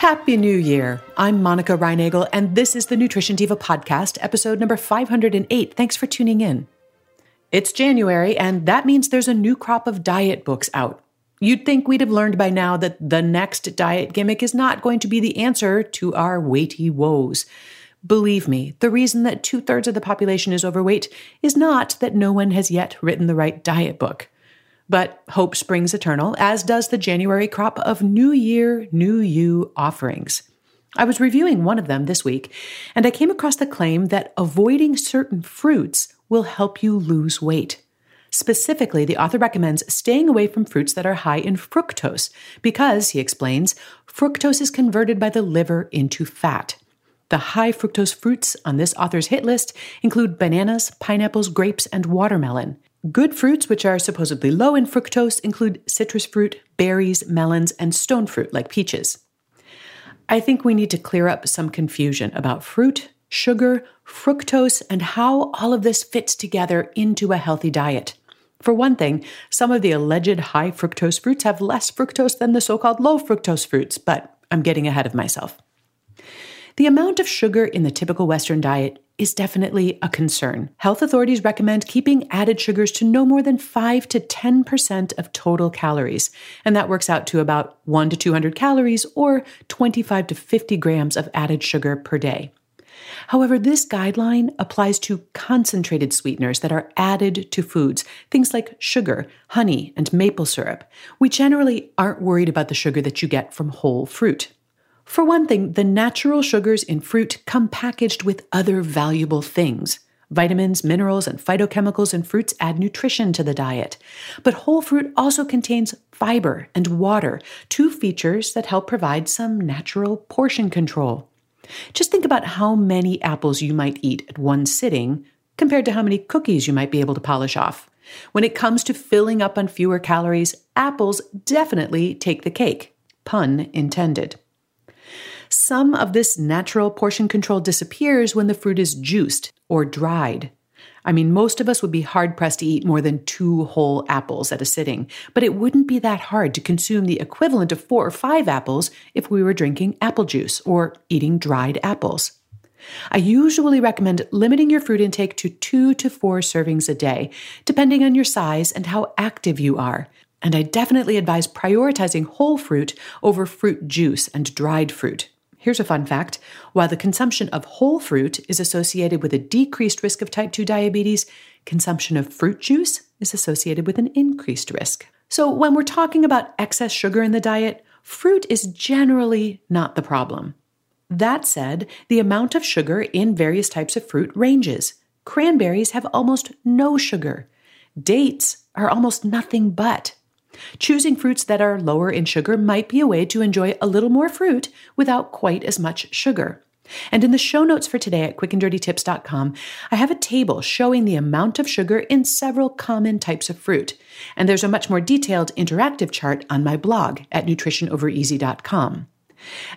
Happy New Year. I'm Monica Reinagel, and this is the Nutrition Diva Podcast, episode number 508. Thanks for tuning in. It's January, and that means there's a new crop of diet books out. You'd think we'd have learned by now that the next diet gimmick is not going to be the answer to our weighty woes. Believe me, the reason that two thirds of the population is overweight is not that no one has yet written the right diet book. But hope springs eternal, as does the January crop of New Year, New You offerings. I was reviewing one of them this week, and I came across the claim that avoiding certain fruits will help you lose weight. Specifically, the author recommends staying away from fruits that are high in fructose because, he explains, fructose is converted by the liver into fat. The high fructose fruits on this author's hit list include bananas, pineapples, grapes, and watermelon. Good fruits, which are supposedly low in fructose, include citrus fruit, berries, melons, and stone fruit like peaches. I think we need to clear up some confusion about fruit, sugar, fructose, and how all of this fits together into a healthy diet. For one thing, some of the alleged high fructose fruits have less fructose than the so called low fructose fruits, but I'm getting ahead of myself. The amount of sugar in the typical Western diet is definitely a concern. Health authorities recommend keeping added sugars to no more than 5 to 10% of total calories, and that works out to about 1 to 200 calories or 25 to 50 grams of added sugar per day. However, this guideline applies to concentrated sweeteners that are added to foods, things like sugar, honey, and maple syrup. We generally aren't worried about the sugar that you get from whole fruit. For one thing, the natural sugars in fruit come packaged with other valuable things. Vitamins, minerals, and phytochemicals in fruits add nutrition to the diet. But whole fruit also contains fiber and water, two features that help provide some natural portion control. Just think about how many apples you might eat at one sitting compared to how many cookies you might be able to polish off. When it comes to filling up on fewer calories, apples definitely take the cake. Pun intended. Some of this natural portion control disappears when the fruit is juiced or dried. I mean, most of us would be hard pressed to eat more than two whole apples at a sitting, but it wouldn't be that hard to consume the equivalent of four or five apples if we were drinking apple juice or eating dried apples. I usually recommend limiting your fruit intake to two to four servings a day, depending on your size and how active you are. And I definitely advise prioritizing whole fruit over fruit juice and dried fruit. Here's a fun fact while the consumption of whole fruit is associated with a decreased risk of type 2 diabetes, consumption of fruit juice is associated with an increased risk. So, when we're talking about excess sugar in the diet, fruit is generally not the problem. That said, the amount of sugar in various types of fruit ranges. Cranberries have almost no sugar. Dates are almost nothing but. Choosing fruits that are lower in sugar might be a way to enjoy a little more fruit without quite as much sugar. And in the show notes for today at quickanddirtytips.com, I have a table showing the amount of sugar in several common types of fruit. And there's a much more detailed interactive chart on my blog at nutritionovereasy.com.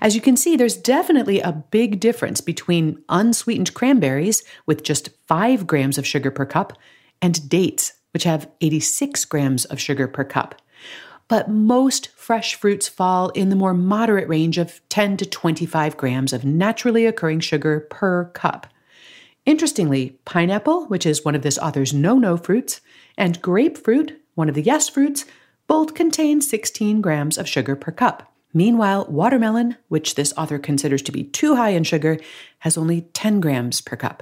As you can see, there's definitely a big difference between unsweetened cranberries with just 5 grams of sugar per cup and dates, which have 86 grams of sugar per cup but most fresh fruits fall in the more moderate range of 10 to 25 grams of naturally occurring sugar per cup. Interestingly, pineapple, which is one of this author's no no fruits, and grapefruit, one of the yes fruits, both contain 16 grams of sugar per cup. Meanwhile, watermelon, which this author considers to be too high in sugar, has only 10 grams per cup.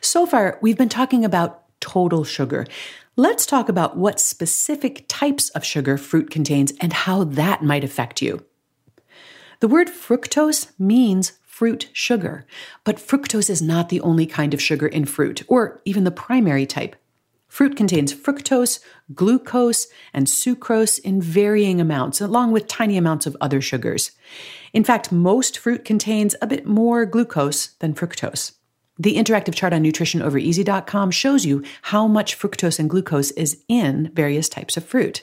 So far, we've been talking about total sugar. Let's talk about what specific types of sugar fruit contains and how that might affect you. The word fructose means fruit sugar, but fructose is not the only kind of sugar in fruit, or even the primary type. Fruit contains fructose, glucose, and sucrose in varying amounts, along with tiny amounts of other sugars. In fact, most fruit contains a bit more glucose than fructose. The interactive chart on nutritionovereasy.com shows you how much fructose and glucose is in various types of fruit.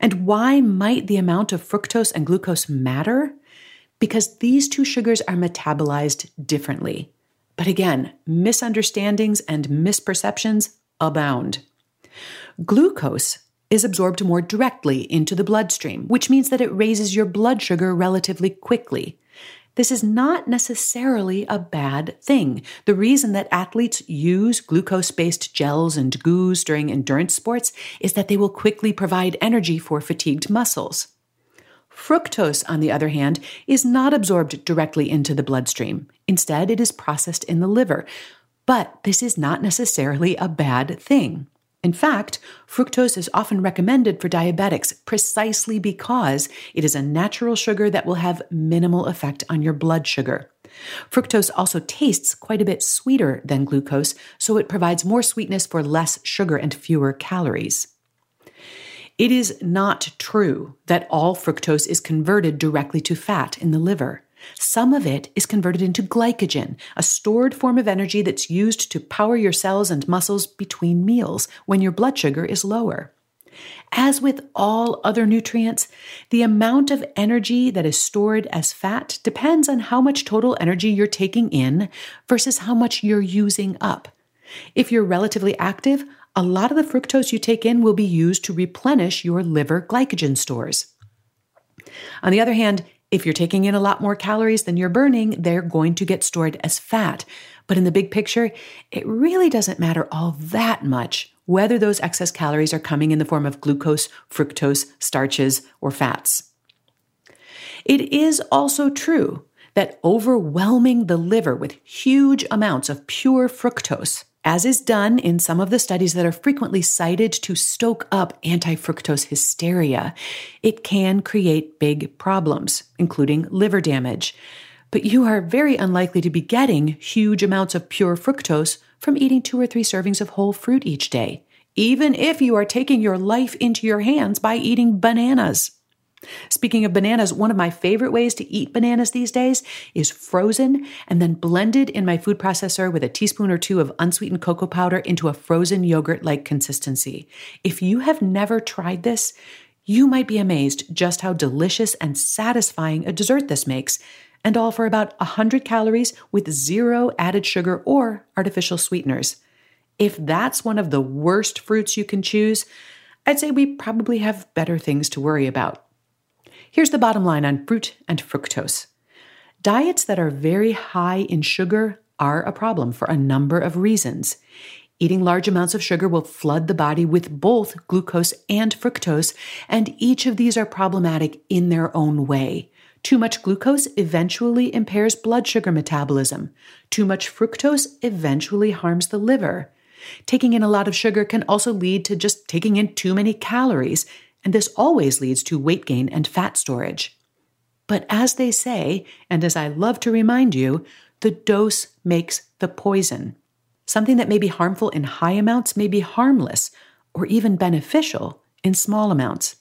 And why might the amount of fructose and glucose matter? Because these two sugars are metabolized differently. But again, misunderstandings and misperceptions abound. Glucose is absorbed more directly into the bloodstream, which means that it raises your blood sugar relatively quickly. This is not necessarily a bad thing. The reason that athletes use glucose based gels and goos during endurance sports is that they will quickly provide energy for fatigued muscles. Fructose, on the other hand, is not absorbed directly into the bloodstream. Instead, it is processed in the liver. But this is not necessarily a bad thing. In fact, fructose is often recommended for diabetics precisely because it is a natural sugar that will have minimal effect on your blood sugar. Fructose also tastes quite a bit sweeter than glucose, so it provides more sweetness for less sugar and fewer calories. It is not true that all fructose is converted directly to fat in the liver. Some of it is converted into glycogen, a stored form of energy that's used to power your cells and muscles between meals when your blood sugar is lower. As with all other nutrients, the amount of energy that is stored as fat depends on how much total energy you're taking in versus how much you're using up. If you're relatively active, a lot of the fructose you take in will be used to replenish your liver glycogen stores. On the other hand, if you're taking in a lot more calories than you're burning, they're going to get stored as fat. But in the big picture, it really doesn't matter all that much whether those excess calories are coming in the form of glucose, fructose, starches, or fats. It is also true that overwhelming the liver with huge amounts of pure fructose as is done in some of the studies that are frequently cited to stoke up anti fructose hysteria, it can create big problems, including liver damage. But you are very unlikely to be getting huge amounts of pure fructose from eating two or three servings of whole fruit each day, even if you are taking your life into your hands by eating bananas. Speaking of bananas, one of my favorite ways to eat bananas these days is frozen and then blended in my food processor with a teaspoon or two of unsweetened cocoa powder into a frozen yogurt like consistency. If you have never tried this, you might be amazed just how delicious and satisfying a dessert this makes, and all for about 100 calories with zero added sugar or artificial sweeteners. If that's one of the worst fruits you can choose, I'd say we probably have better things to worry about. Here's the bottom line on fruit and fructose diets that are very high in sugar are a problem for a number of reasons. Eating large amounts of sugar will flood the body with both glucose and fructose, and each of these are problematic in their own way. Too much glucose eventually impairs blood sugar metabolism. Too much fructose eventually harms the liver. Taking in a lot of sugar can also lead to just taking in too many calories, and this always leads to weight gain and fat storage. But as they say, and as I love to remind you, the dose makes the poison. Something that may be harmful in high amounts may be harmless or even beneficial in small amounts.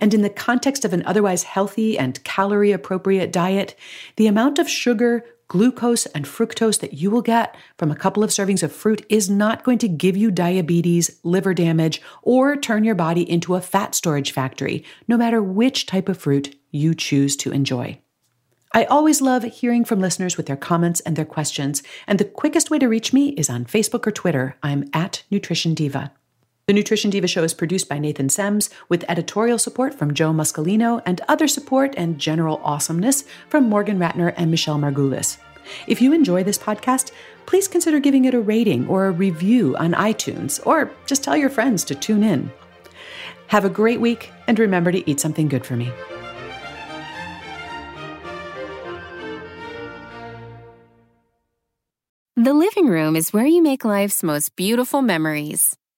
And in the context of an otherwise healthy and calorie appropriate diet, the amount of sugar, glucose, and fructose that you will get from a couple of servings of fruit is not going to give you diabetes, liver damage, or turn your body into a fat storage factory, no matter which type of fruit you choose to enjoy. I always love hearing from listeners with their comments and their questions, and the quickest way to reach me is on Facebook or Twitter. I'm at Nutrition Diva. The Nutrition Diva show is produced by Nathan Sems with editorial support from Joe Muscolino and other support and general awesomeness from Morgan Ratner and Michelle Margulis. If you enjoy this podcast, please consider giving it a rating or a review on iTunes, or just tell your friends to tune in. Have a great week, and remember to eat something good for me. The living room is where you make life's most beautiful memories.